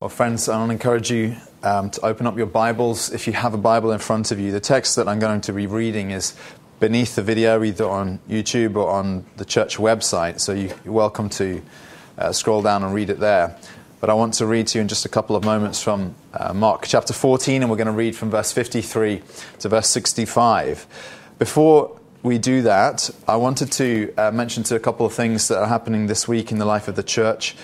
Well, friends, I want to encourage you um, to open up your Bibles. If you have a Bible in front of you, the text that I'm going to be reading is beneath the video, either on YouTube or on the church website. So you, are welcome to uh, scroll down and read it there. But I want to read to you in just a couple of moments from uh, Mark chapter 14, and we're going to read from verse 53 to verse 65. Before we do that, I wanted to uh, mention to a couple of things that are happening this week in the life of the church.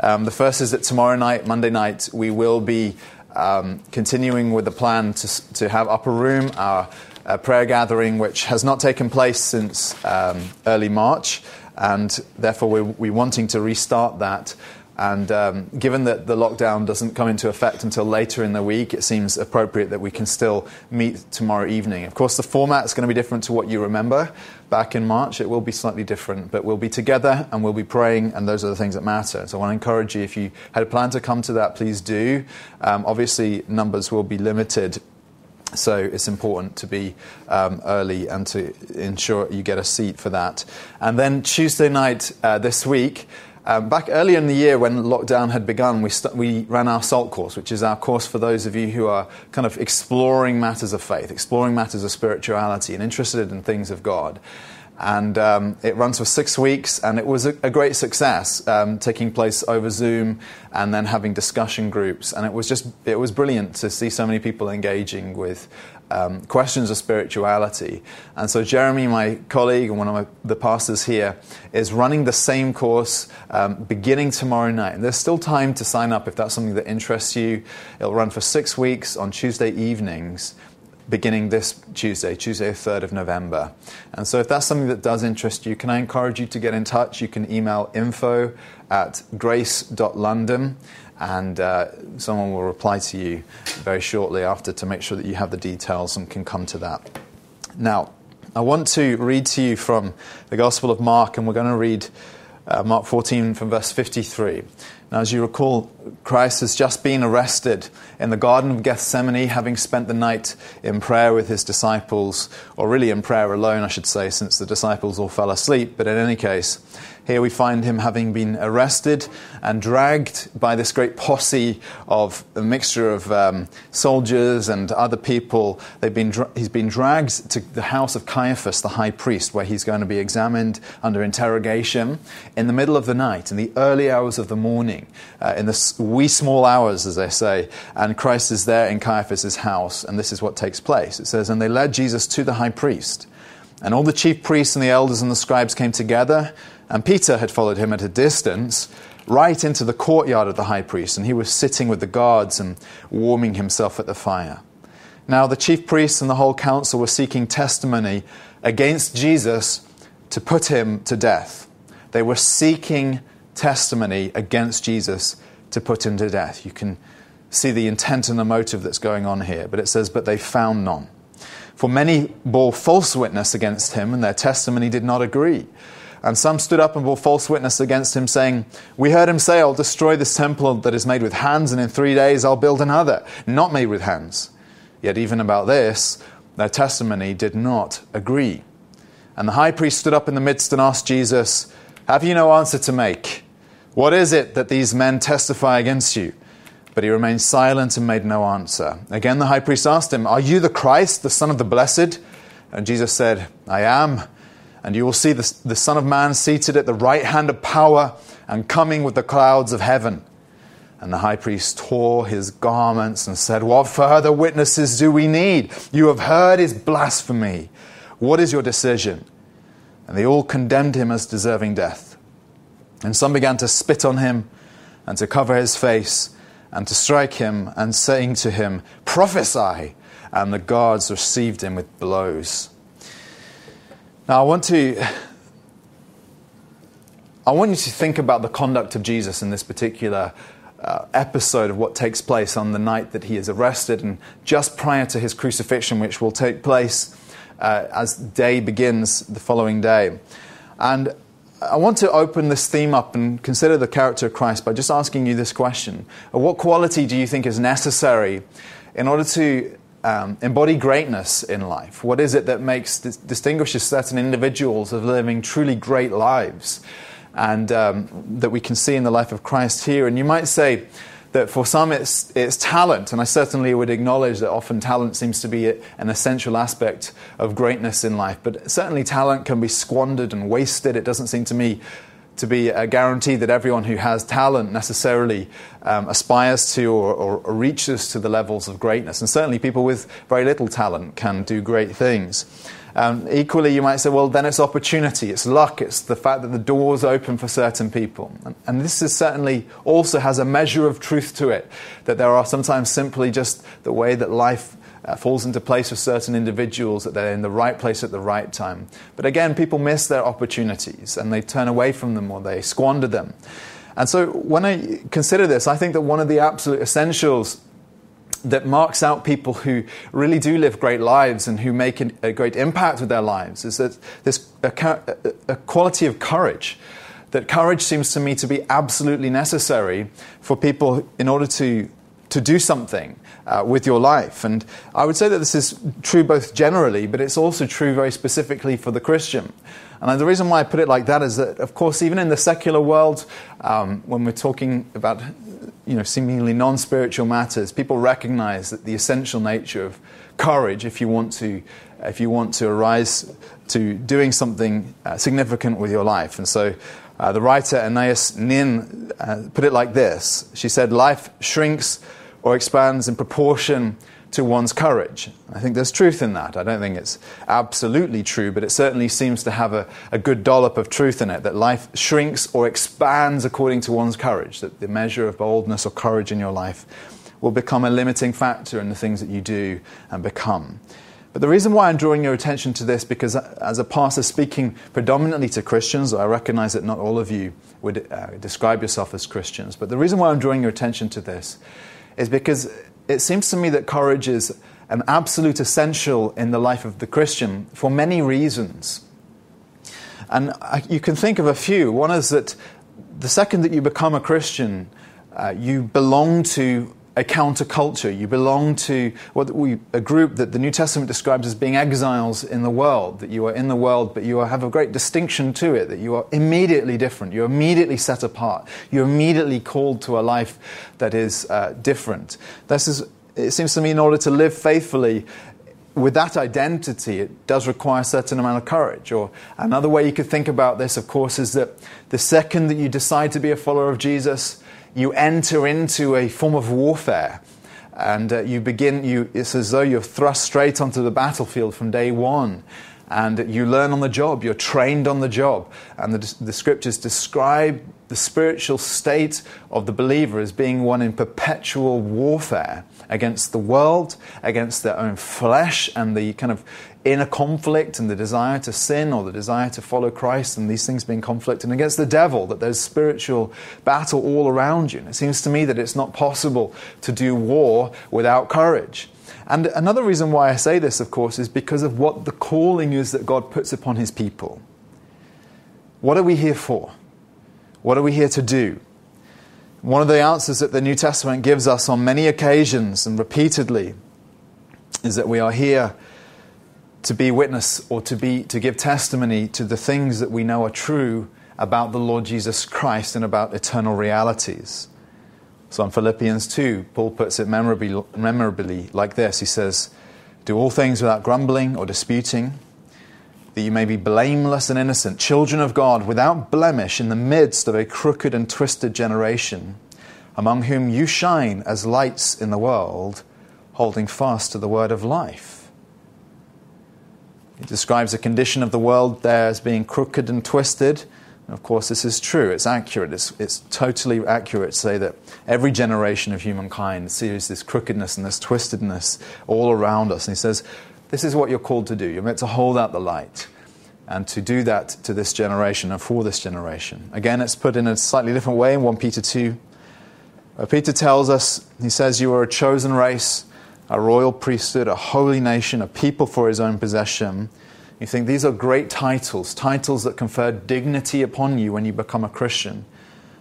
Um, the first is that tomorrow night, Monday night, we will be um, continuing with the plan to, to have Upper Room, our uh, prayer gathering, which has not taken place since um, early March, and therefore we're, we're wanting to restart that. And um, given that the lockdown doesn't come into effect until later in the week, it seems appropriate that we can still meet tomorrow evening. Of course, the format is going to be different to what you remember back in March. It will be slightly different, but we'll be together and we'll be praying, and those are the things that matter. So I want to encourage you, if you had a plan to come to that, please do. Um, obviously, numbers will be limited. So it's important to be um, early and to ensure you get a seat for that. And then Tuesday night uh, this week, um, back earlier in the year when lockdown had begun, we, st- we ran our SALT course, which is our course for those of you who are kind of exploring matters of faith, exploring matters of spirituality, and interested in things of God. And um, it runs for six weeks, and it was a, a great success, um, taking place over Zoom and then having discussion groups. And it was just, it was brilliant to see so many people engaging with um, questions of spirituality. And so, Jeremy, my colleague and one of my, the pastors here, is running the same course um, beginning tomorrow night. And there's still time to sign up if that's something that interests you. It'll run for six weeks on Tuesday evenings. Beginning this Tuesday, Tuesday, 3rd of November. And so, if that's something that does interest you, can I encourage you to get in touch? You can email info at grace.london and uh, someone will reply to you very shortly after to make sure that you have the details and can come to that. Now, I want to read to you from the Gospel of Mark, and we're going to read uh, Mark 14 from verse 53. Now, as you recall, Christ has just been arrested in the Garden of Gethsemane, having spent the night in prayer with his disciples, or really in prayer alone, I should say, since the disciples all fell asleep. But in any case, here we find him having been arrested and dragged by this great posse of a mixture of um, soldiers and other people. They've been dra- he's been dragged to the house of Caiaphas, the high priest, where he's going to be examined under interrogation in the middle of the night, in the early hours of the morning, uh, in the wee small hours, as they say. And Christ is there in Caiaphas's house, and this is what takes place. It says, And they led Jesus to the high priest. And all the chief priests and the elders and the scribes came together and Peter had followed him at a distance right into the courtyard of the high priest, and he was sitting with the guards and warming himself at the fire. Now, the chief priests and the whole council were seeking testimony against Jesus to put him to death. They were seeking testimony against Jesus to put him to death. You can see the intent and the motive that's going on here, but it says, But they found none. For many bore false witness against him, and their testimony did not agree. And some stood up and bore false witness against him, saying, We heard him say, I'll destroy this temple that is made with hands, and in three days I'll build another, not made with hands. Yet even about this, their testimony did not agree. And the high priest stood up in the midst and asked Jesus, Have you no answer to make? What is it that these men testify against you? But he remained silent and made no answer. Again, the high priest asked him, Are you the Christ, the Son of the Blessed? And Jesus said, I am and you will see the, the Son of Man seated at the right hand of power and coming with the clouds of heaven. And the high priest tore his garments and said, What further witnesses do we need? You have heard his blasphemy. What is your decision? And they all condemned him as deserving death. And some began to spit on him and to cover his face and to strike him and saying to him, Prophesy! And the guards received him with blows. Now, I want to. I want you to think about the conduct of Jesus in this particular uh, episode of what takes place on the night that he is arrested and just prior to his crucifixion, which will take place uh, as day begins the following day. And I want to open this theme up and consider the character of Christ by just asking you this question What quality do you think is necessary in order to um, embody greatness in life? What is it that makes distinguishes certain individuals of living truly great lives, and um, that we can see in the life of Christ here? And you might say that for some it's, it's talent, and I certainly would acknowledge that often talent seems to be an essential aspect of greatness in life. But certainly talent can be squandered and wasted. It doesn't seem to me to be a guarantee that everyone who has talent necessarily um, aspires to or, or, or, reaches to the levels of greatness. And certainly people with very little talent can do great things. Um, equally, you might say, well, then it's opportunity, it's luck, it's the fact that the doors open for certain people. And, and this is certainly also has a measure of truth to it, that there are sometimes simply just the way that life uh, falls into place for certain individuals, that they're in the right place at the right time. But again, people miss their opportunities and they turn away from them or they squander them. And so when I consider this, I think that one of the absolute essentials that marks out people who really do live great lives and who make a great impact with their lives is that this a, a quality of courage. That courage seems to me to be absolutely necessary for people in order to to do something uh, with your life. And I would say that this is true both generally, but it's also true very specifically for the Christian. And the reason why I put it like that is that, of course, even in the secular world, um, when we're talking about you know, seemingly non spiritual matters, people recognize that the essential nature of courage, if you want to, if you want to arise to doing something uh, significant with your life. And so uh, the writer Anais Nin uh, put it like this She said, Life shrinks or expands in proportion to one's courage. I think there's truth in that. I don't think it's absolutely true, but it certainly seems to have a, a good dollop of truth in it that life shrinks or expands according to one's courage, that the measure of boldness or courage in your life will become a limiting factor in the things that you do and become. But the reason why I'm drawing your attention to this, because as a pastor speaking predominantly to Christians, I recognize that not all of you would uh, describe yourself as Christians, but the reason why I'm drawing your attention to this is because it seems to me that courage is an absolute essential in the life of the Christian for many reasons. And you can think of a few. One is that the second that you become a Christian, uh, you belong to a counterculture. You belong to what we, a group that the New Testament describes as being exiles in the world, that you are in the world, but you have a great distinction to it, that you are immediately different. You're immediately set apart. You're immediately called to a life that is uh, different. This is, it seems to me, in order to live faithfully, with that identity, it does require a certain amount of courage. Or another way you could think about this, of course, is that the second that you decide to be a follower of Jesus, you enter into a form of warfare. And uh, you begin, you, it's as though you're thrust straight onto the battlefield from day one. And you learn on the job, you're trained on the job. And the, the scriptures describe the spiritual state of the believer as being one in perpetual warfare against the world, against their own flesh, and the kind of inner conflict and the desire to sin or the desire to follow Christ, and these things being conflict, and against the devil, that there's spiritual battle all around you. And it seems to me that it's not possible to do war without courage. And another reason why I say this, of course, is because of what the calling is that God puts upon his people. What are we here for? What are we here to do? One of the answers that the New Testament gives us on many occasions and repeatedly is that we are here to be witness or to be to give testimony to the things that we know are true about the Lord Jesus Christ and about eternal realities. So in Philippians 2, Paul puts it memorably, memorably like this. He says, Do all things without grumbling or disputing, that you may be blameless and innocent, children of God, without blemish in the midst of a crooked and twisted generation, among whom you shine as lights in the world, holding fast to the word of life. He describes the condition of the world there as being crooked and twisted. And of course, this is true. It's accurate. It's, it's totally accurate to say that every generation of humankind sees this crookedness and this twistedness all around us. And he says, This is what you're called to do. You're meant to hold out the light and to do that to this generation and for this generation. Again, it's put in a slightly different way in 1 Peter 2. Uh, Peter tells us, he says, You are a chosen race a royal priesthood, a holy nation, a people for his own possession. You think these are great titles, titles that confer dignity upon you when you become a Christian.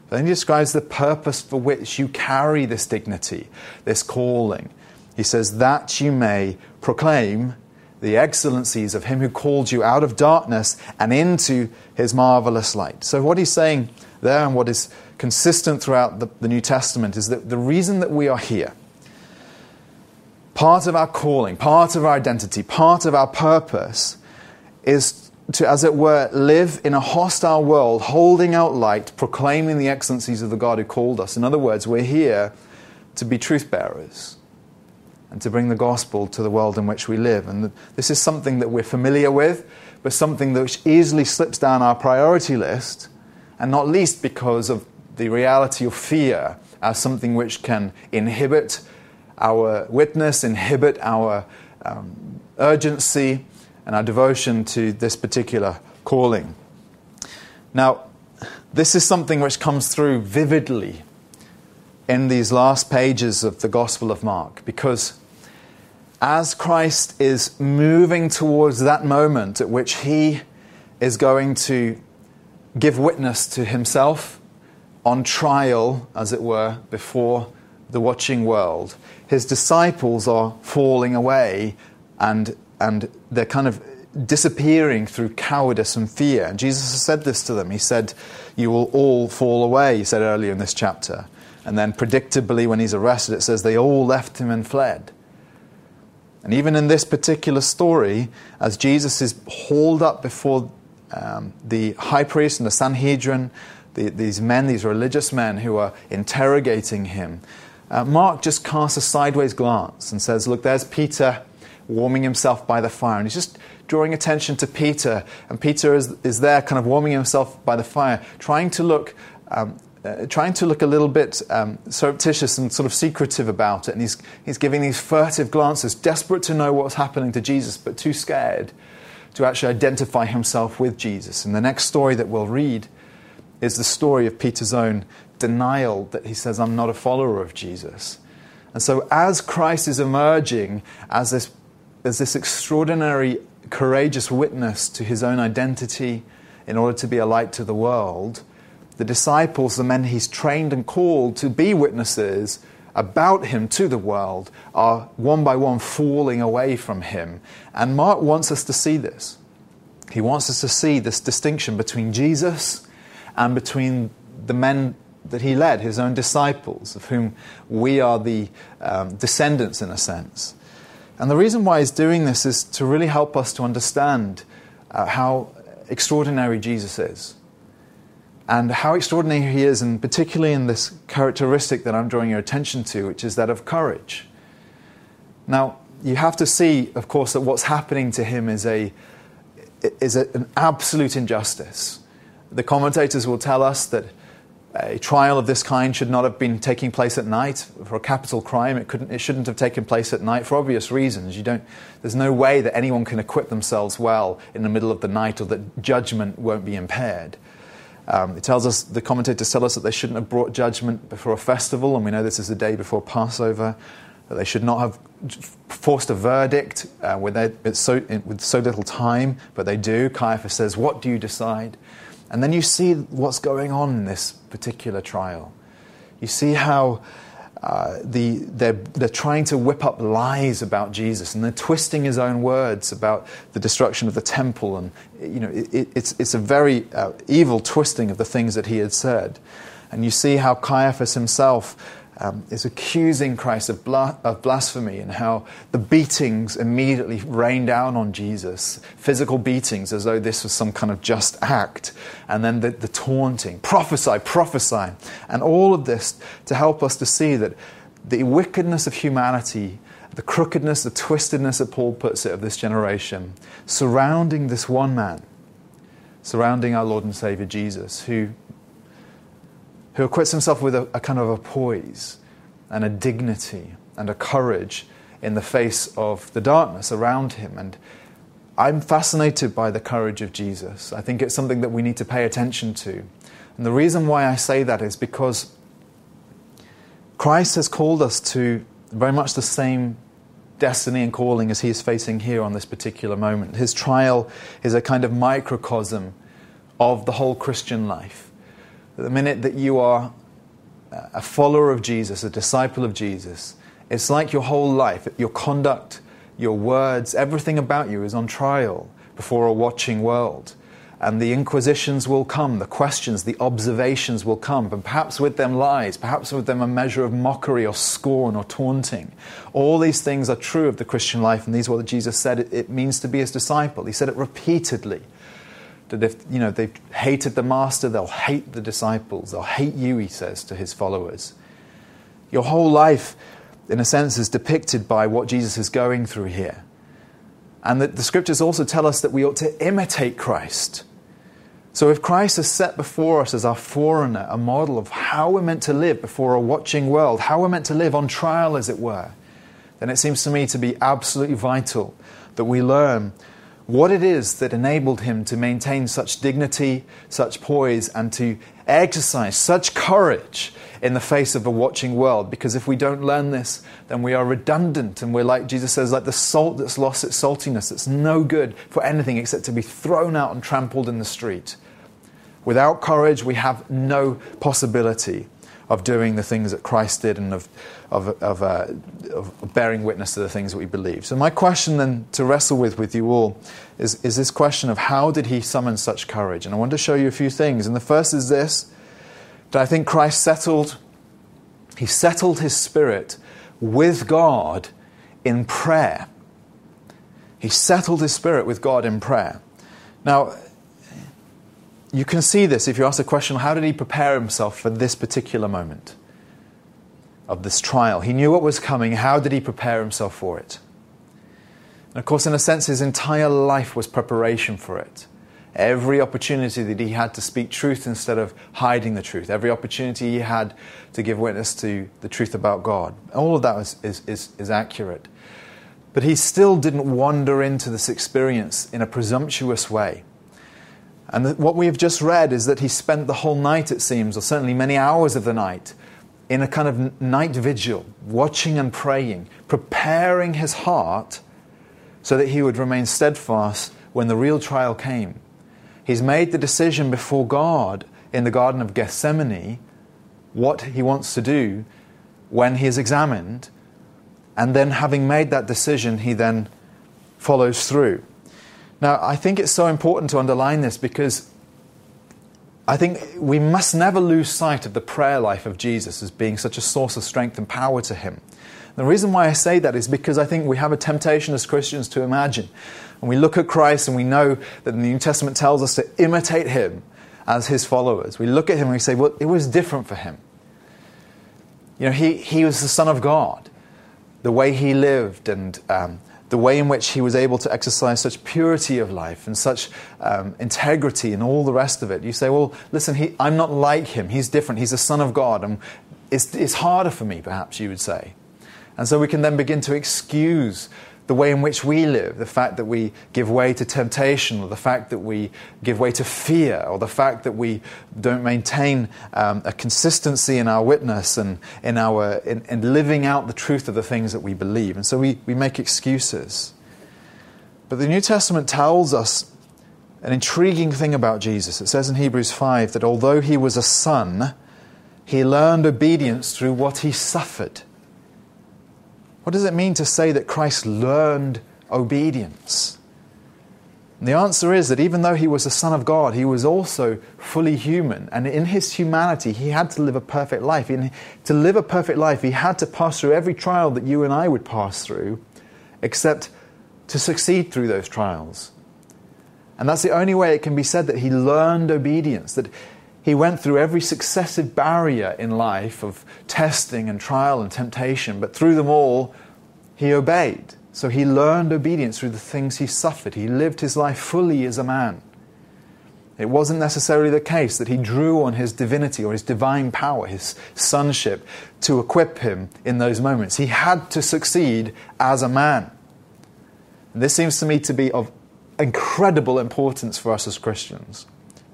But then he describes the purpose for which you carry this dignity, this calling. He says, that you may proclaim the excellencies of him who called you out of darkness and into his marvelous light. So, what he's saying there, and what is consistent throughout the, the New Testament is that the reason that we are here, part of our calling, part of our identity, part of our purpose, is to, as it were, live in a hostile world, holding out light, proclaiming the excellencies of the God who called us. In other words, we're here to be truth bearers and to bring the gospel to the world in which we live. And this is something that we're familiar with, but something that easily slips down our priority list, and not least because of the reality of fear as something which can inhibit our witness, inhibit our um, urgency and our devotion to this particular calling. Now, this is something which comes through vividly in these last pages of the Gospel of Mark because as Christ is moving towards that moment at which he is going to give witness to himself on trial, as it were, before the watching world, his disciples are falling away and, and they're kind of disappearing through cowardice and fear. And Jesus has said this to them. He said, You will all fall away, he said earlier in this chapter. And then, predictably, when he's arrested, it says they all left him and fled. And even in this particular story, as Jesus is hauled up before um, the high priest and the Sanhedrin, the, these men, these religious men who are interrogating him, uh, Mark just casts a sideways glance and says, Look, there's Peter warming himself by the fire. And he's just drawing attention to Peter. And Peter is, is there, kind of warming himself by the fire, trying to look. Um, uh, trying to look a little bit um, surreptitious and sort of secretive about it. And he's, he's giving these furtive glances, desperate to know what's happening to Jesus, but too scared to actually identify himself with Jesus. And the next story that we'll read is the story of Peter's own denial that he says, I'm not a follower of Jesus. And so, as Christ is emerging as this, as this extraordinary, courageous witness to his own identity in order to be a light to the world, the disciples, the men he's trained and called to be witnesses about him to the world, are one by one falling away from him. And Mark wants us to see this. He wants us to see this distinction between Jesus and between the men that he led, his own disciples, of whom we are the um, descendants in a sense. And the reason why he's doing this is to really help us to understand uh, how extraordinary Jesus is and how extraordinary he is, and particularly in this characteristic that I'm drawing your attention to, which is that of courage. Now, you have to see, of course, that what's happening to him is, a, is a, an absolute injustice. The commentators will tell us that a trial of this kind should not have been taking place at night for a capital crime. It, couldn't, it shouldn't have taken place at night for obvious reasons. You don't, there's no way that anyone can equip themselves well in the middle of the night or that judgment won't be impaired. Um, it tells us, the commentators tell us that they shouldn't have brought judgment before a festival, and we know this is the day before Passover, that they should not have forced a verdict uh, with, so, with so little time, but they do. Caiaphas says, What do you decide? And then you see what's going on in this particular trial. You see how uh, the, they're, they're trying to whip up lies about Jesus and they're twisting his own words about the destruction of the temple. And, you know, it, it's, it's a very uh, evil twisting of the things that he had said. And you see how Caiaphas himself um, is accusing Christ of, bla- of, blasphemy and how the beatings immediately rain down on Jesus, physical beatings as though this was some kind of just act, and then the, the taunting, prophesy, prophesy, and all of this to help us to see that the wickedness of humanity, the crookedness, the twistedness, that Paul puts it, of this generation, surrounding this one man, surrounding our Lord and Savior Jesus, who who acquits himself with a, a kind of a poise and a dignity and a courage in the face of the darkness around him. And I'm fascinated by the courage of Jesus. I think it's something that we need to pay attention to. And the reason why I say that is because Christ has called us to very much the same destiny and calling as he is facing here on this particular moment. His trial is a kind of microcosm of the whole Christian life. The minute that you are a follower of Jesus, a disciple of Jesus, it's like your whole life, your conduct, your words, everything about you is on trial before a watching world. and the inquisitions will come, the questions, the observations will come, and perhaps with them lies, perhaps with them a measure of mockery or scorn or taunting. All these things are true of the Christian life, and these are what Jesus said it, means to be his disciple. He said it repeatedly. That if you know they've hated the master, they'll hate the disciples. They'll hate you, he says to his followers. Your whole life, in a sense, is depicted by what Jesus is going through here. And that the scriptures also tell us that we ought to imitate Christ. So if Christ is set before us as our forerunner, a model of how we're meant to live before a watching world, how we're meant to live on trial, as it were, then it seems to me to be absolutely vital that we learn what it is that enabled him to maintain such dignity, such poise, and to exercise such courage in the face of a watching world. Because if we don't learn this, then we are redundant and we're like, Jesus says, like the salt that's lost its saltiness. It's no good for anything except to be thrown out and trampled in the street. Without courage, we have no possibility of doing the things that Christ did and of, of, of, uh, of, bearing witness to the things that we believe. So, my question then to wrestle with with you all is, is this question of how did he summon such courage? And I want to show you a few things. And the first is this that I think Christ settled, he settled his spirit with God in prayer. He settled his spirit with God in prayer. Now, you can see this if you ask the question how did he prepare himself for this particular moment of this trial? He knew what was coming. How did he prepare himself for it? And of course, in a sense, his entire life was preparation for it. Every opportunity that he had to speak truth instead of hiding the truth, every opportunity he had to give witness to the truth about God, all of that is, is, is, is accurate. But he still didn't wander into this experience in a presumptuous way. And what we have just read is that he spent the whole night, it seems, or certainly many hours of the night, in a kind of night vigil, watching and praying, preparing his heart so that he would remain steadfast when the real trial came. He's made the decision before God in the Garden of Gethsemane what he wants to do when he is examined. And then, having made that decision, he then follows through. Now, I think it's so important to underline this because I think we must never lose sight of the prayer life of Jesus as being such a source of strength and power to him. The reason why I say that is because I think we have a temptation as Christians to imagine. And we look at Christ and we know that the New Testament tells us to imitate him as his followers. We look at him and we say, well, it was different for him. You know, he, he was the Son of God. The way he lived and um, the way in which he was able to exercise such purity of life and such um, integrity and all the rest of it. You say, well, listen, he, I'm not like him. He's different. He's the Son of God. And it's, it's harder for me, perhaps, you would say. And so we can then begin to excuse the way in which we live, the fact that we give way to temptation, or the fact that we give way to fear, or the fact that we don't maintain um, a consistency in our witness and in, our, in, in living out the truth of the things that we believe. And so we, we make excuses. But the New Testament tells us an intriguing thing about Jesus. It says in Hebrews 5 that although he was a son, he learned obedience through what he suffered. What does it mean to say that Christ learned obedience? And the answer is that even though he was the Son of God, he was also fully human. And in his humanity, he had to live a perfect life. To live a perfect life, he had to pass through every trial that you and I would pass through, except to succeed through those trials. And that's the only way it can be said that he learned obedience, that he went through every successive barrier in life of testing and trial and temptation, but through them all, he obeyed. So he learned obedience through the things he suffered. He lived his life fully as a man. It wasn't necessarily the case that he drew on his divinity or his divine power, his sonship, to equip him in those moments. He had to succeed as a man. And this seems to me to be of incredible importance for us as Christians.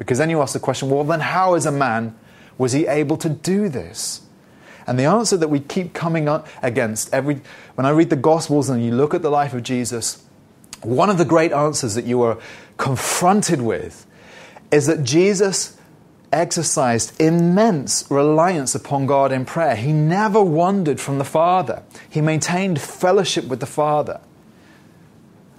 Because then you ask the question well, then how, as a man, was he able to do this? And the answer that we keep coming up against every when I read the Gospels and you look at the life of Jesus, one of the great answers that you are confronted with is that Jesus exercised immense reliance upon God in prayer. He never wandered from the Father, he maintained fellowship with the Father.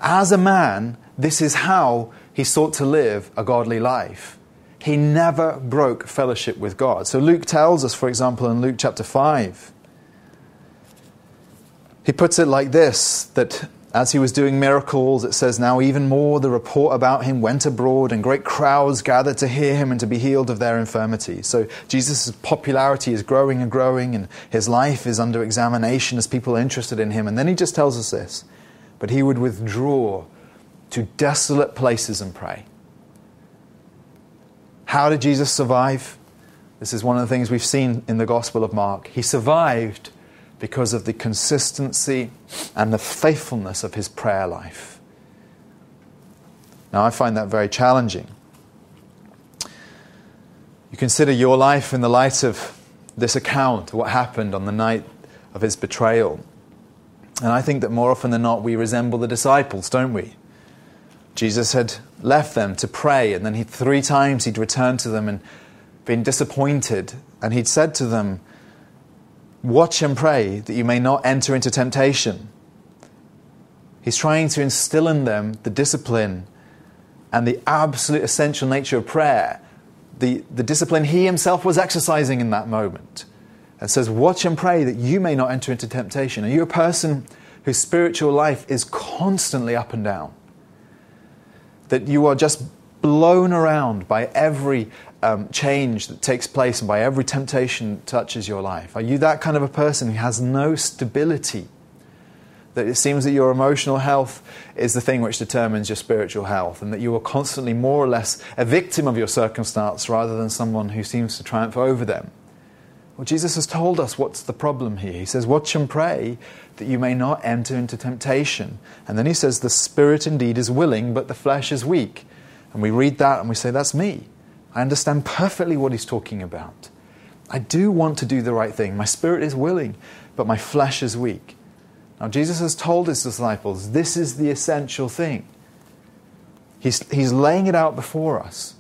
As a man, this is how he sought to live a godly life. He never broke fellowship with God. So Luke tells us, for example, in Luke chapter 5, he puts it like this that as he was doing miracles, it says, Now even more the report about him went abroad, and great crowds gathered to hear him and to be healed of their infirmities. So Jesus' popularity is growing and growing, and his life is under examination as people are interested in him. And then he just tells us this But he would withdraw to desolate places and pray. How did Jesus survive? This is one of the things we've seen in the Gospel of Mark. He survived because of the consistency and the faithfulness of his prayer life. Now, I find that very challenging. You consider your life in the light of this account, what happened on the night of his betrayal. And I think that more often than not, we resemble the disciples, don't we? Jesus had left them to pray, and then he, three times he'd returned to them and been disappointed. And he'd said to them, Watch and pray that you may not enter into temptation. He's trying to instill in them the discipline and the absolute essential nature of prayer, the, the discipline he himself was exercising in that moment. And says, Watch and pray that you may not enter into temptation. Are you a person whose spiritual life is constantly up and down? That you are just blown around by every um, change that takes place and by every temptation that touches your life? Are you that kind of a person who has no stability? That it seems that your emotional health is the thing which determines your spiritual health, and that you are constantly more or less a victim of your circumstance rather than someone who seems to triumph over them. Well, Jesus has told us what's the problem here. He says, Watch and pray that you may not enter into temptation. And then he says, The spirit indeed is willing, but the flesh is weak. And we read that and we say, That's me. I understand perfectly what he's talking about. I do want to do the right thing. My spirit is willing, but my flesh is weak. Now, Jesus has told his disciples this is the essential thing. He's, he's laying it out before us.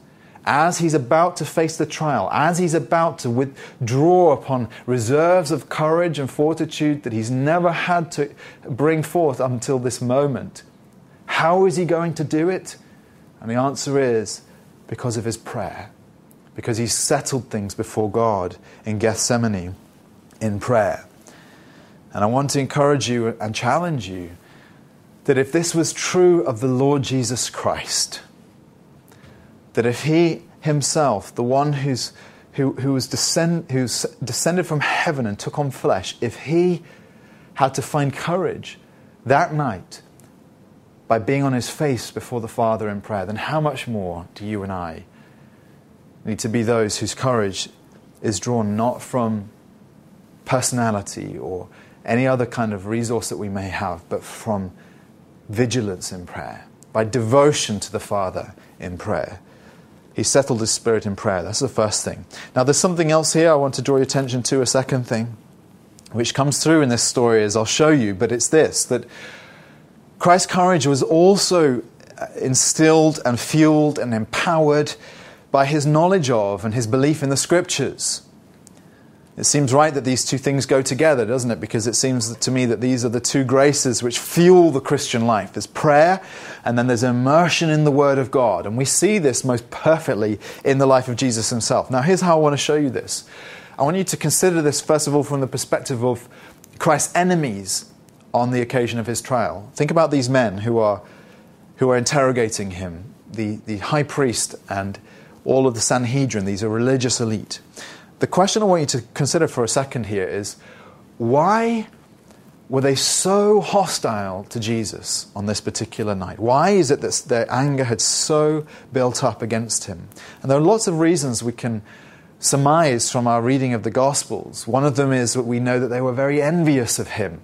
As he's about to face the trial, as he's about to withdraw upon reserves of courage and fortitude that he's never had to bring forth until this moment, how is he going to do it? And the answer is because of his prayer, because he settled things before God in Gethsemane in prayer. And I want to encourage you and challenge you that if this was true of the Lord Jesus Christ, that if he himself, the one who's, who, who was descend, who's descended from heaven and took on flesh, if he had to find courage that night by being on his face before the Father in prayer, then how much more do you and I need to be those whose courage is drawn not from personality or any other kind of resource that we may have, but from vigilance in prayer, by devotion to the Father in prayer. He settled his spirit in prayer. That's the first thing. Now, there's something else here I want to draw your attention to, a second thing, which comes through in this story as I'll show you, but it's this that Christ's courage was also uh, instilled and fueled and empowered by his knowledge of and his belief in the scriptures. It seems right that these two things go together, doesn't it? Because it seems to me that these are the two graces which fuel the Christian life. There's prayer, and then there's immersion in the Word of God. And we see this most perfectly in the life of Jesus himself. Now, here's how I want to show you this. I want you to consider this, first of all, from the perspective of Christ's enemies on the occasion of his trial. Think about these men who are, who are interrogating him the, the high priest and all of the Sanhedrin, these are religious elite. The question I want you to consider for a second here is why were they so hostile to Jesus on this particular night? Why is it that their anger had so built up against him? And there are lots of reasons we can surmise from our reading of the Gospels. One of them is that we know that they were very envious of him.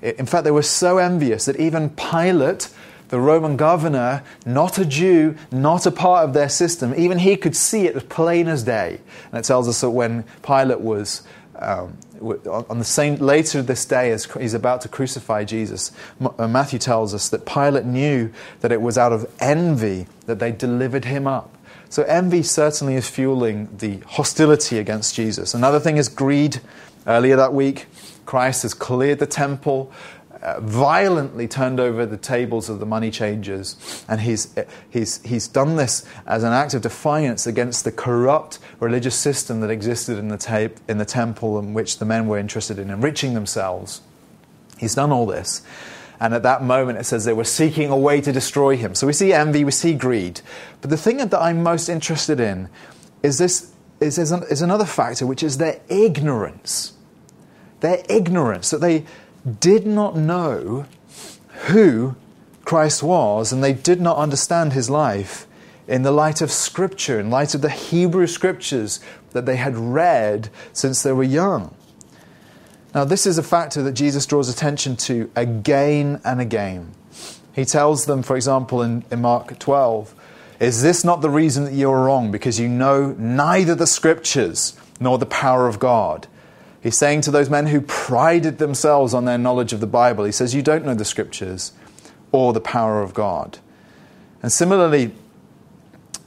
In fact, they were so envious that even Pilate, the Roman governor, not a Jew, not a part of their system, even he could see it as plain as day. And it tells us that when Pilate was um, on the same later this day as he's about to crucify Jesus, uh, Matthew tells us that Pilate knew that it was out of envy that they delivered him up. So envy certainly is fueling the hostility against Jesus. Another thing is greed. Earlier that week, Christ has cleared the temple. Uh, violently turned over the tables of the money changers. And he's, he's, he's done this as an act of defiance against the corrupt religious system that existed in the, ta- in the temple in which the men were interested in enriching themselves. He's done all this. And at that moment, it says they were seeking a way to destroy him. So we see envy, we see greed. But the thing that I'm most interested in is this is, is, an, is another factor, which is their ignorance. Their ignorance, that they did not know who Christ was and they did not understand his life in the light of Scripture, in light of the Hebrew Scriptures that they had read since they were young. Now, this is a factor that Jesus draws attention to again and again. He tells them, for example, in, in Mark 12, Is this not the reason that you are wrong? Because you know neither the Scriptures nor the power of God. He's saying to those men who prided themselves on their knowledge of the Bible, He says, You don't know the Scriptures or the power of God. And similarly,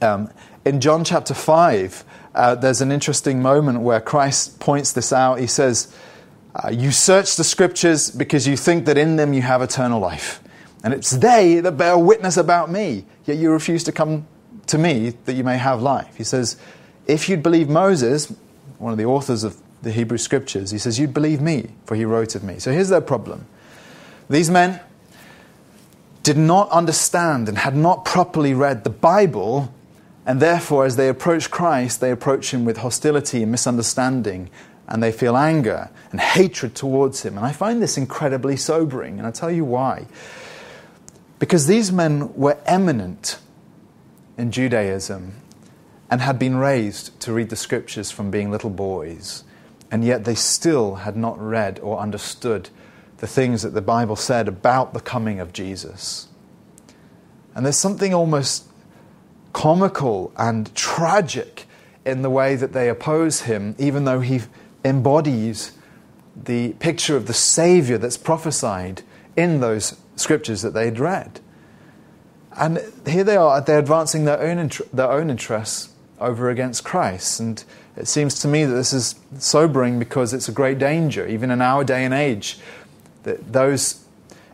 um, in John chapter 5, uh, there's an interesting moment where Christ points this out. He says, uh, you search the scriptures because you think that in them you have eternal life. And it's they that bear witness about me, yet you refuse to come to me that you may have life. He says, if you'd believe Moses, one of the authors of the Hebrew scriptures, he says, you'd believe me, for he wrote of me. So here's their problem. These men did not understand and had not properly read the Bible, and therefore, as they approach Christ, they approach him with hostility and misunderstanding and they feel anger and hatred towards him. And I find this incredibly sobering, and I'll tell you why. Because these men were eminent in Judaism and had been raised to read the scriptures from being little boys, and yet they still had not read or understood the things that the Bible said about the coming of Jesus. And there's something almost comical and tragic in the way that they oppose him, even though he embodies the picture of the Savior that's prophesied in those scriptures that they'd read. And here they are, they're advancing their own, their own interests over against Christ. And it seems to me that this is sobering because it's a great danger, even in our day and age. That those,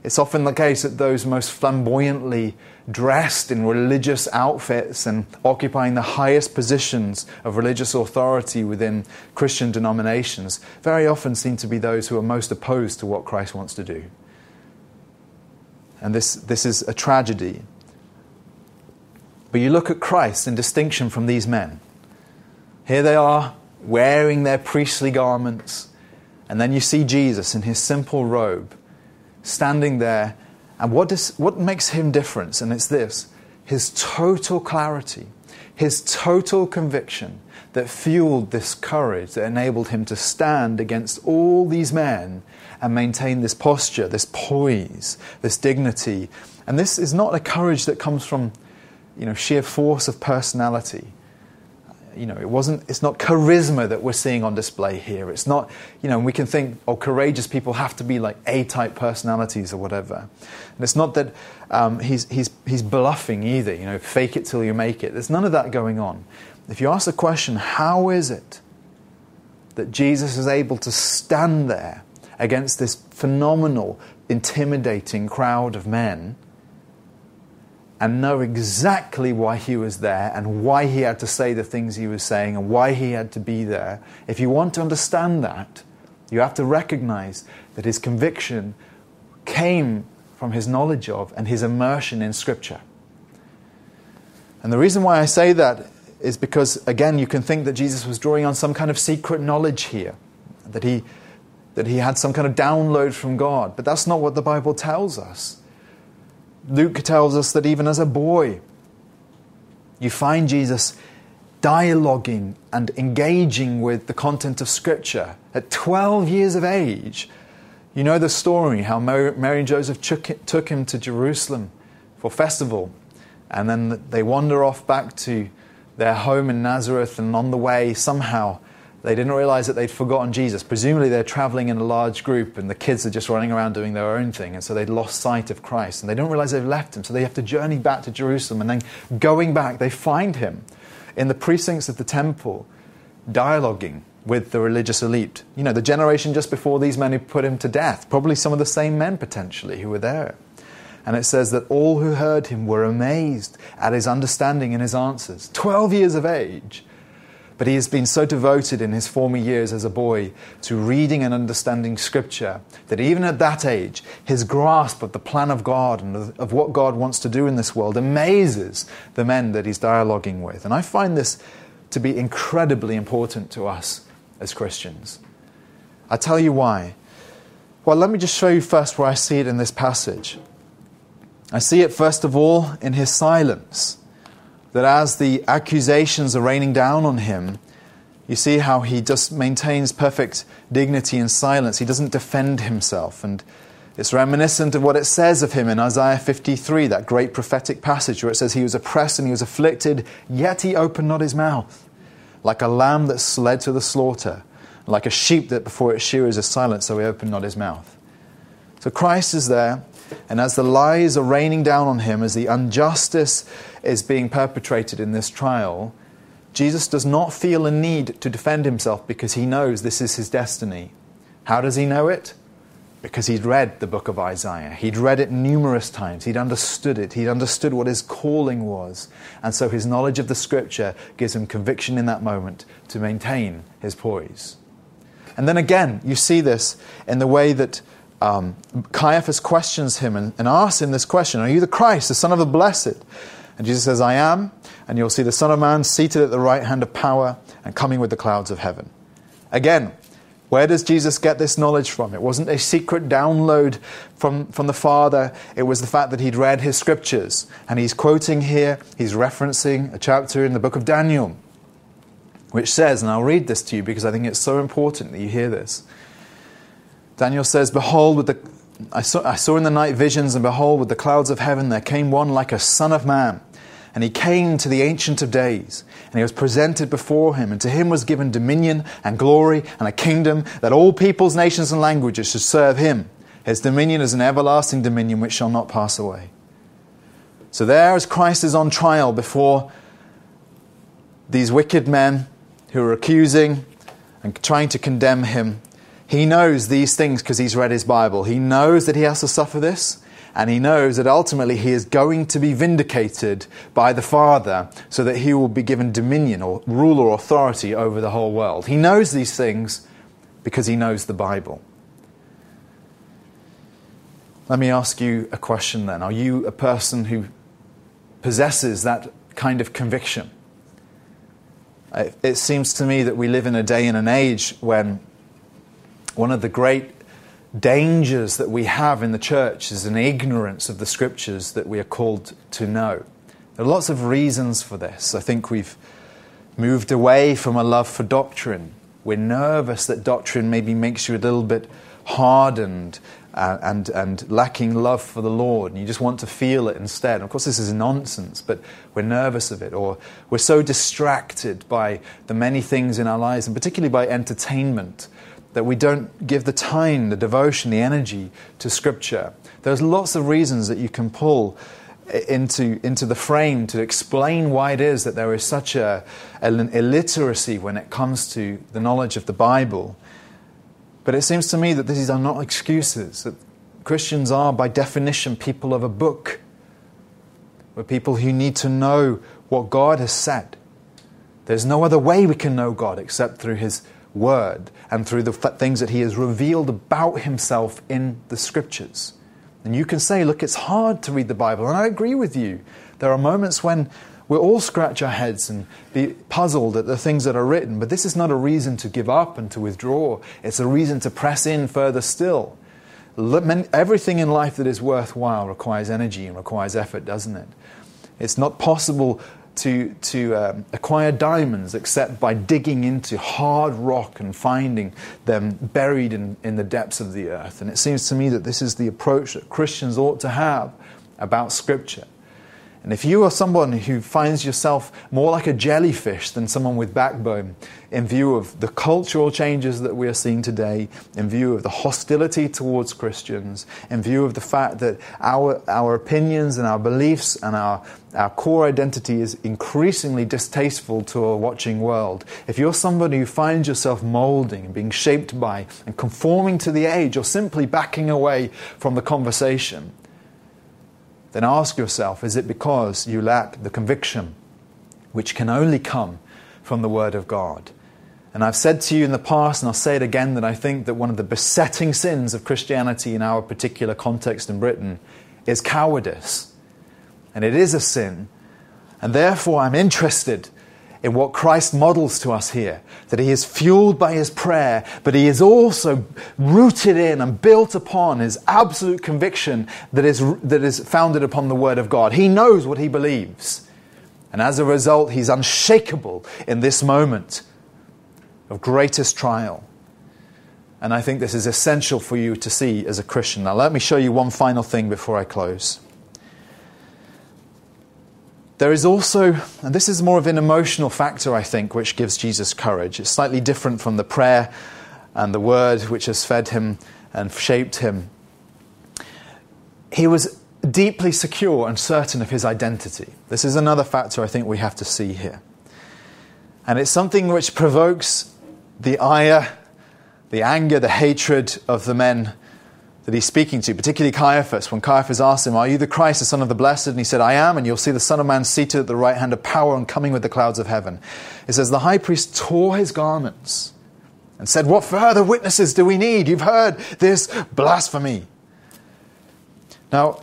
it's often the case that those most flamboyantly dressed in religious outfits and occupying the highest positions of religious authority within Christian denominations very often seem to be those who are most opposed to what Christ wants to do. And this, this is a tragedy. But you look at Christ in distinction from these men. Here they are wearing their priestly garments, and then you see Jesus in his simple robe standing there and what, does, what makes him different? And it's this his total clarity, his total conviction that fueled this courage that enabled him to stand against all these men and maintain this posture, this poise, this dignity. And this is not a courage that comes from you know, sheer force of personality you know, it wasn't, it's not charisma that we're seeing on display here. It's not, you know, we can think, oh, courageous people have to be like A-type personalities or whatever. And it's not that um, he's, he's, he's bluffing either, you know, fake it till you make it. There's none of that going on. If you ask the question, how is it that Jesus is able to stand there against this phenomenal, intimidating crowd of men and know exactly why he was there and why he had to say the things he was saying and why he had to be there, if you want to understand that, you have to recognize that his conviction came from his knowledge of and his immersion in Scripture. And the reason why I say that is because, again, you can think that Jesus was drawing on some kind of secret knowledge here, that he, that he had some kind of download from God. But that's not what the Bible tells us. Luke tells us that even as a boy, you find Jesus dialoguing and engaging with the content of Scripture. At 12 years of age, you know the story how Mary and Joseph took him to Jerusalem for festival, and then they wander off back to their home in Nazareth, and on the way, somehow, they didn't realize that they'd forgotten Jesus. Presumably, they're traveling in a large group and the kids are just running around doing their own thing. And so they'd lost sight of Christ and they don't realize they've left him. So they have to journey back to Jerusalem. And then going back, they find him in the precincts of the temple, dialoguing with the religious elite. You know, the generation just before these men who put him to death, probably some of the same men potentially who were there. And it says that all who heard him were amazed at his understanding and his answers. 12 years of age. But he has been so devoted in his former years as a boy to reading and understanding Scripture that even at that age, his grasp of the plan of God and of what God wants to do in this world amazes the men that he's dialoguing with. And I find this to be incredibly important to us as Christians. I tell you why. Well, let me just show you first where I see it in this passage. I see it, first of all, in his silence that as the accusations are raining down on him, you see how he just maintains perfect dignity and silence. He doesn't defend himself. And it's reminiscent of what it says of him in Isaiah 53, that great prophetic passage where it says, He was oppressed and he was afflicted, yet he opened not his mouth. Like a lamb that's led to the slaughter, like a sheep that before its shearers is silent, so he opened not his mouth. So Christ is there, and as the lies are raining down on him, as the injustice is being perpetrated in this trial, Jesus does not feel a need to defend himself because he knows this is his destiny. How does he know it? Because he'd read the book of Isaiah. He'd read it numerous times. He'd understood it. He'd understood what his calling was. And so his knowledge of the scripture gives him conviction in that moment to maintain his poise. And then again, you see this in the way that um, Caiaphas questions him and, and asks him this question Are you the Christ, the Son of the Blessed? And Jesus says, I am. And you'll see the Son of Man seated at the right hand of power and coming with the clouds of heaven. Again, where does Jesus get this knowledge from? It wasn't a secret download from, from the Father. It was the fact that he'd read his scriptures. And he's quoting here, he's referencing a chapter in the book of Daniel, which says, and I'll read this to you because I think it's so important that you hear this. Daniel says, Behold, with the, I, saw, I saw in the night visions, and behold, with the clouds of heaven there came one like a son of man. And he came to the Ancient of Days, and he was presented before him, and to him was given dominion and glory and a kingdom that all peoples, nations, and languages should serve him. His dominion is an everlasting dominion which shall not pass away. So, there, as Christ is on trial before these wicked men who are accusing and trying to condemn him, he knows these things because he's read his Bible. He knows that he has to suffer this, and he knows that ultimately he is going to be vindicated by the Father so that he will be given dominion or rule or authority over the whole world. He knows these things because he knows the Bible. Let me ask you a question then. Are you a person who possesses that kind of conviction? It seems to me that we live in a day and an age when one of the great dangers that we have in the church is an ignorance of the scriptures that we are called to know. There are lots of reasons for this. I think we've moved away from a love for doctrine. We're nervous that doctrine maybe makes you a little bit hardened uh, and, and lacking love for the Lord, and you just want to feel it instead. of course, this is nonsense, but we're nervous of it, or we're so distracted by the many things in our lives, and particularly by entertainment, that we don't give the time, the devotion, the energy to Scripture. There's lots of reasons that you can pull into, into the frame to explain why it is that there is such a, an illiteracy when it comes to the knowledge of the Bible. But it seems to me that these are not excuses, that Christians are, by definition, people of a book. We're people who need to know what God has said. There's no other way we can know God except through His word and through the things that he has revealed about himself in the scriptures. And you can say, look, it's hard to read the Bible. And I agree with you. There are moments when we all scratch our heads and be puzzled at the things that are written. But this is not a reason to give up and to withdraw, it's a reason to press in further still. Everything in life that is worthwhile requires energy and requires effort, doesn't it? It's not possible to, to um, acquire diamonds except by digging into hard rock and finding them buried in, in the depths of the earth. And it seems to me that this is the approach that Christians ought to have about Scripture. And if you are someone who finds yourself more like a jellyfish than someone with backbone, in view of the cultural changes that we are seeing today, in view of the hostility towards Christians, in view of the fact that our, our opinions and our beliefs and our, our core identity is increasingly distasteful to a watching world, if you're somebody who finds yourself molding and being shaped by and conforming to the age or simply backing away from the conversation, then ask yourself is it because you lack the conviction which can only come from the Word of God? And I've said to you in the past, and I'll say it again, that I think that one of the besetting sins of Christianity in our particular context in Britain is cowardice. And it is a sin. And therefore, I'm interested in what Christ models to us here that he is fueled by his prayer, but he is also rooted in and built upon his absolute conviction that is, that is founded upon the Word of God. He knows what he believes. And as a result, he's unshakable in this moment of greatest trial. And I think this is essential for you to see as a Christian. Now, let me show you one final thing before I close. There is also, and this is more of an emotional factor, I think, which gives Jesus courage. It's slightly different from the prayer and the word which has fed him and shaped him. He was deeply secure and certain of his identity. This is another factor I think we have to see here. And it's something which provokes the ire, the anger, the hatred of the men that he's speaking to, particularly Caiaphas, when Caiaphas asked him, Are you the Christ, the Son of the Blessed? And he said, I am, and you'll see the Son of Man seated at the right hand of power and coming with the clouds of heaven. It says, The high priest tore his garments and said, What further witnesses do we need? You've heard this blasphemy. Now,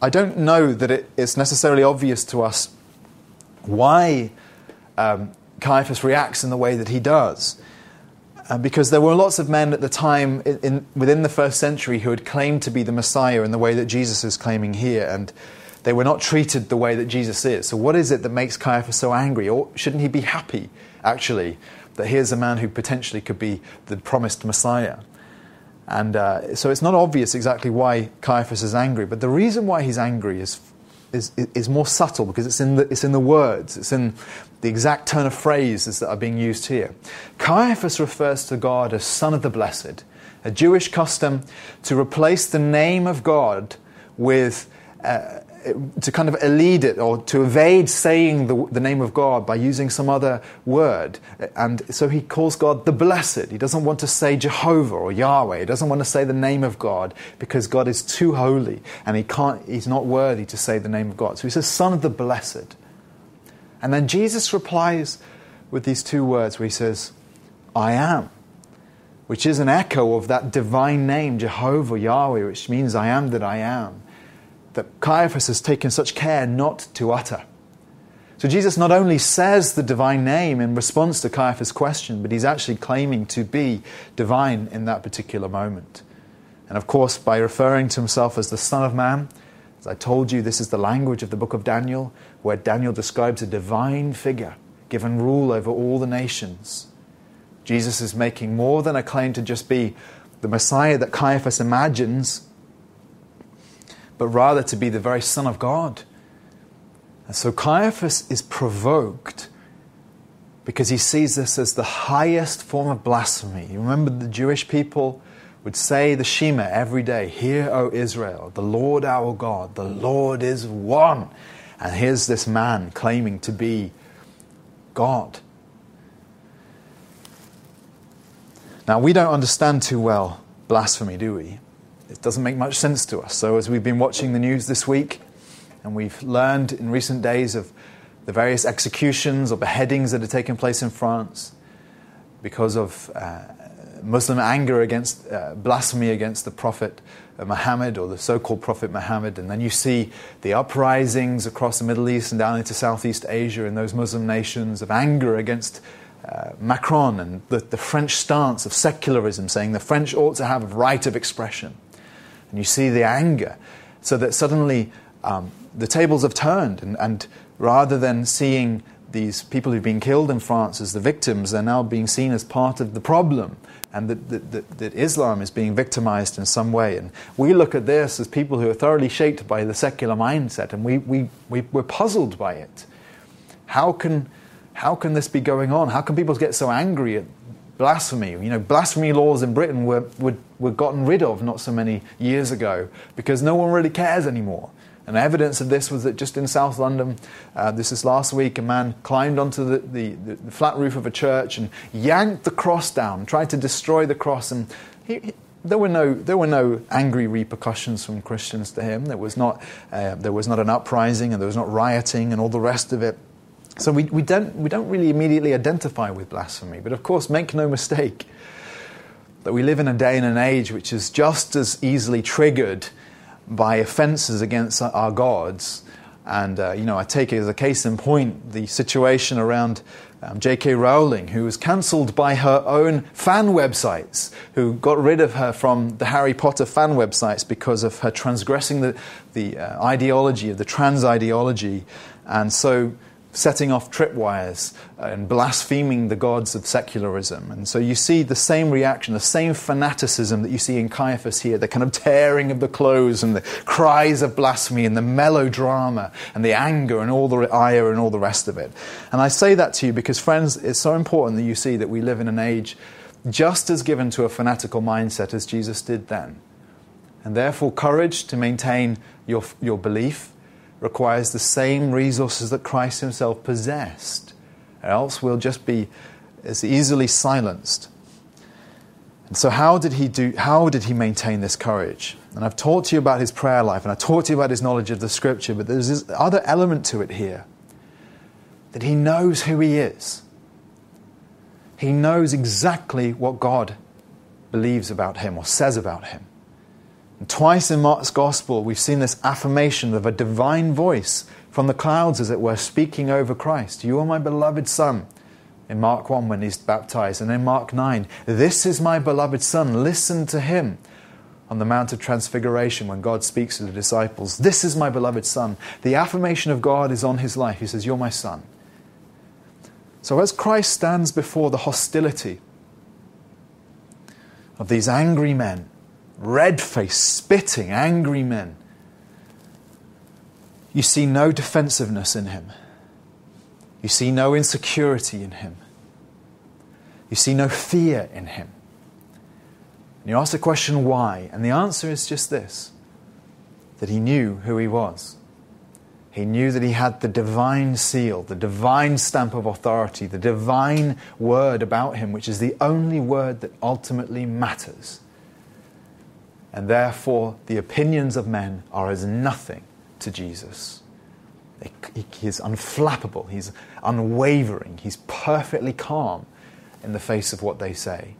I don't know that it, it's necessarily obvious to us why um, Caiaphas reacts in the way that he does. Uh, because there were lots of men at the time in, in, within the first century who had claimed to be the Messiah in the way that Jesus is claiming here, and they were not treated the way that Jesus is. So, what is it that makes Caiaphas so angry? Or shouldn't he be happy, actually, that here's a man who potentially could be the promised Messiah? And uh, so it's not obvious exactly why Caiaphas is angry, but the reason why he's angry is, is, is more subtle because it's in, the, it's in the words, it's in the exact turn of phrases that are being used here. Caiaphas refers to God as Son of the Blessed, a Jewish custom to replace the name of God with. Uh, to kind of elide it or to evade saying the, the, name of God by using some other word. And so he calls God the Blessed. He doesn't want to say Jehovah or Yahweh. He doesn't want to say the name of God because God is too holy and he can't, he's not worthy to say the name of God. So he says, Son of the Blessed. And then Jesus replies with these two words where he says, I am, which is an echo of that divine name, Jehovah, Yahweh, which means I am that I am, that Caiaphas has taken such care not to utter. So Jesus not only says the divine name in response to Caiaphas' question, but he's actually claiming to be divine in that particular moment. And of course, by referring to himself as the Son of Man, as I told you, this is the language of the book of Daniel, where Daniel describes a divine figure given rule over all the nations. Jesus is making more than a claim to just be the Messiah that Caiaphas imagines, but rather to be the very Son of God. And so Caiaphas is provoked because he sees this as the highest form of blasphemy. You remember the Jewish people would say the Shema every day Hear, O Israel, the Lord our God, the Lord is one. And here's this man claiming to be God. Now, we don't understand too well blasphemy, do we? It doesn't make much sense to us. So, as we've been watching the news this week, and we've learned in recent days of the various executions or beheadings that have taken place in France because of uh, Muslim anger against uh, blasphemy against the Prophet uh, Muhammad or the so called Prophet Muhammad. And then you see the uprisings across the Middle East and down into Southeast Asia in those Muslim nations of anger against uh, Macron and the, the French stance of secularism, saying the French ought to have a right of expression. And you see the anger, so that suddenly um, the tables have turned, and, and rather than seeing these people who've been killed in France as the victims, they're now being seen as part of the problem, and that, that, that, that, Islam is being victimized in some way. And we look at this as people who are thoroughly shaped by the secular mindset, and we, we, we, we're puzzled by it. How can, how can this be going on? How can people get so angry at blasphemy? You know, blasphemy laws in Britain were, were, were gotten rid of not so many years ago because no one really cares anymore. And evidence of this was that just in South London, uh, this is last week, a man climbed onto the, the, the, flat roof of a church and yanked the cross down, tried to destroy the cross. And he, he, there, were no, there were no angry repercussions from Christians to him. There was, not, uh, there was not an uprising and there was not rioting and all the rest of it. So we, we, don't, we don't really immediately identify with blasphemy. But of course, make no mistake that we live in a day and an age which is just as easily triggered by offences against our gods. And, uh, you know, I take it as a case in point the situation around um, J.K. Rowling, who was cancelled by her own fan websites, who got rid of her from the Harry Potter fan websites because of her transgressing the, the uh, ideology of the trans ideology. And so setting off tripwires and blaspheming the gods of secularism. And so you see the same reaction, the same fanaticism that you see in Caiaphas here, the kind of tearing of the clothes and the cries of blasphemy and the melodrama and the anger and all the ire and all the rest of it. And I say that to you because, friends, it's so important that you see that we live in an age just as given to a fanatical mindset as Jesus did then. And therefore, courage to maintain your, your belief requires the same resources that Christ himself possessed, else we'll just be as easily silenced. And so, how did he do? How did he maintain this courage? And I've talked to you about his prayer life, and I talked to you about his knowledge of the Scripture. But there's this other element to it here that he knows who he is. He knows exactly what God believes about him or says about him. Twice in Mark's Gospel, we've seen this affirmation of a divine voice from the clouds, as it were, speaking over Christ. You are my beloved Son. In Mark 1, when he's baptized, and in Mark 9, this is my beloved Son, listen to him. On the Mount of Transfiguration, when God speaks to the disciples, this is my beloved Son. The affirmation of God is on his life. He says, You're my Son. So as Christ stands before the hostility of these angry men, red faced, spitting, angry men. You see no defensiveness in him. You see no insecurity in him. You see no fear in him. And you ask the question, why? And the answer is just this that he knew who he was. He knew that he had the divine seal, the divine stamp of authority, the divine word about him, which is the only word that ultimately matters and therefore the opinions of men are as nothing to Jesus. He is unflappable, he's unwavering, he's perfectly calm in the face of what they say.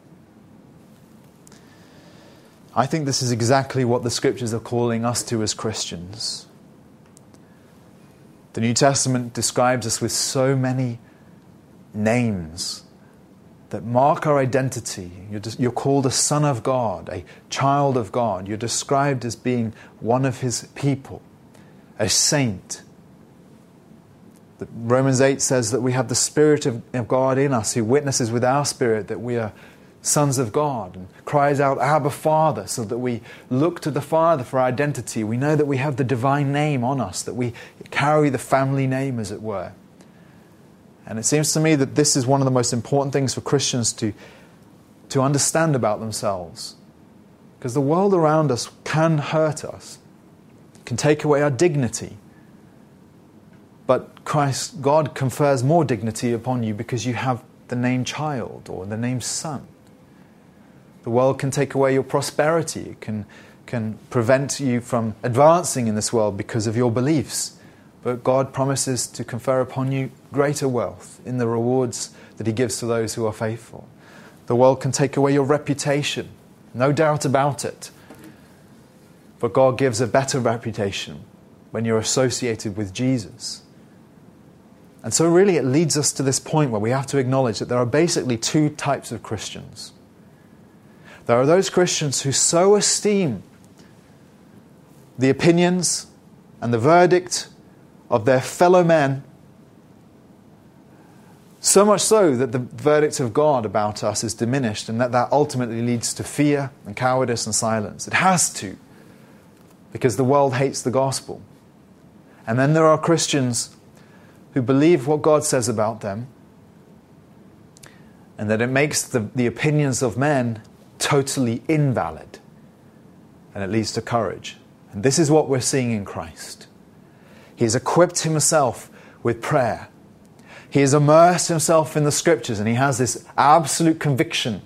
I think this is exactly what the scriptures are calling us to as Christians. The New Testament describes us with so many names that mark our identity. You're, just, you're, called a son of God, a child of God. You're described as being one of his people, a saint. Romans 8 says that we have the Spirit of, of God in us who witnesses with our spirit that we are sons of God and cries out, Abba, Father, so that we look to the Father for our identity. We know that we have the divine name on us, that we carry the family name, as it were. And it seems to me that this is one of the most important things for Christians to, to understand about themselves. Because the world around us can hurt us, can take away our dignity. But Christ, God confers more dignity upon you because you have the name child or the name son. The world can take away your prosperity, it can, can prevent you from advancing in this world because of your beliefs. But God promises to confer upon you greater wealth in the rewards that He gives to those who are faithful. The world can take away your reputation, no doubt about it. But God gives a better reputation when you're associated with Jesus. And so, really, it leads us to this point where we have to acknowledge that there are basically two types of Christians. There are those Christians who so esteem the opinions and the verdict of their fellow men So much so that the verdict of God about us is diminished, and that that ultimately leads to fear and cowardice and silence. It has to, because the world hates the gospel. And then there are Christians who believe what God says about them, and that it makes the, the opinions of men totally invalid, and it leads to courage. And this is what we're seeing in Christ. He has equipped himself with prayer. He has immersed himself in the scriptures and he has this absolute conviction.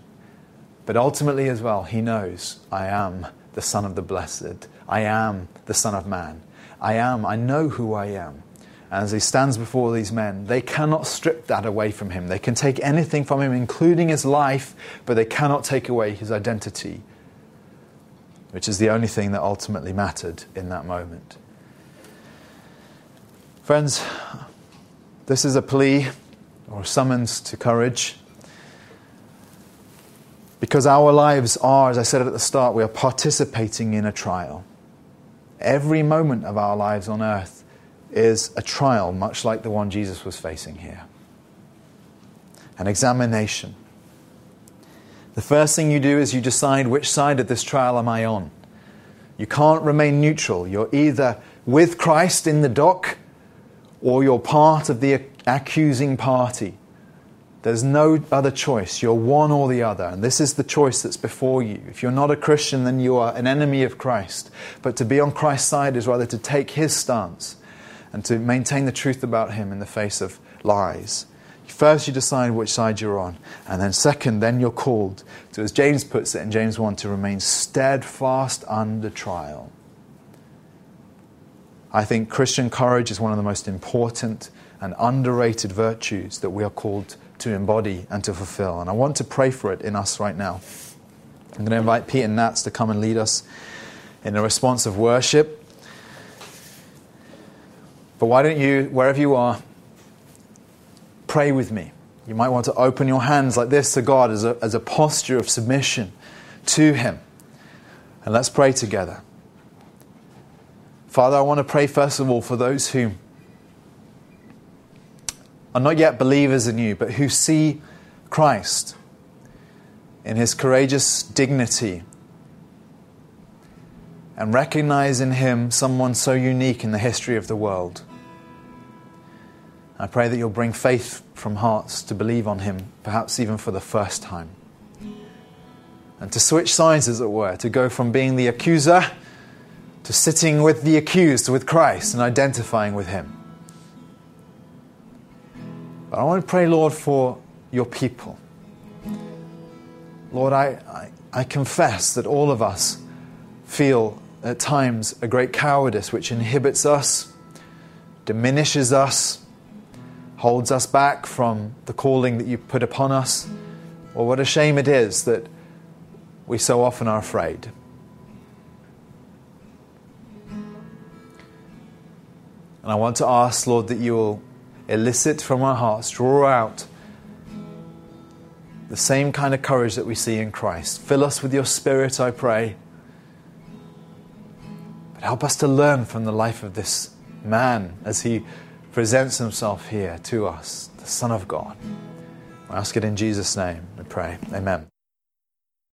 But ultimately, as well, he knows I am the Son of the Blessed. I am the Son of Man. I am. I know who I am. As he stands before these men, they cannot strip that away from him. They can take anything from him, including his life, but they cannot take away his identity, which is the only thing that ultimately mattered in that moment. Friends, this is a plea or summons to courage. Because our lives are, as I said at the start, we are participating in a trial. Every moment of our lives on earth is a trial, much like the one Jesus was facing here an examination. The first thing you do is you decide which side of this trial am I on. You can't remain neutral. You're either with Christ in the dock or you're part of the accusing party. There's no other choice. You're one or the other. And this is the choice that's before you. If you're not a Christian, then you are an enemy of Christ. But to be on Christ's side is rather to take his stance and to maintain the truth about him in the face of lies. First, you decide which side you're on. And then, second, then you're called to, as James puts it in James 1, to remain steadfast under trial. I think Christian courage is one of the most important and underrated virtues that we are called to embody and to fulfill. And I want to pray for it in us right now. I'm going to invite Pete and Nats to come and lead us in a response of worship. But why don't you, wherever you are, pray with me? You might want to open your hands like this to God as a, as a posture of submission to Him. And let's pray together. Father, I want to pray first of all for those who are not yet believers in you, but who see Christ in his courageous dignity and recognize in him someone so unique in the history of the world. I pray that you'll bring faith from hearts to believe on him, perhaps even for the first time. And to switch sides, as it were, to go from being the accuser to sitting with the accused, with Christ, and identifying with Him. But I want to pray, Lord, for your people. Lord, I, I, I confess that all of us feel at times a great cowardice which inhibits us, diminishes us, holds us back from the calling that you put upon us. Or what a shame it is that we so often are afraid. And I want to ask, Lord, that you will elicit from our hearts, draw out the same kind of courage that we see in Christ. Fill us with your Spirit, I pray. But help us to learn from the life of this man as he presents himself here to us, the Son of God. I ask it in Jesus' name, we pray. Amen.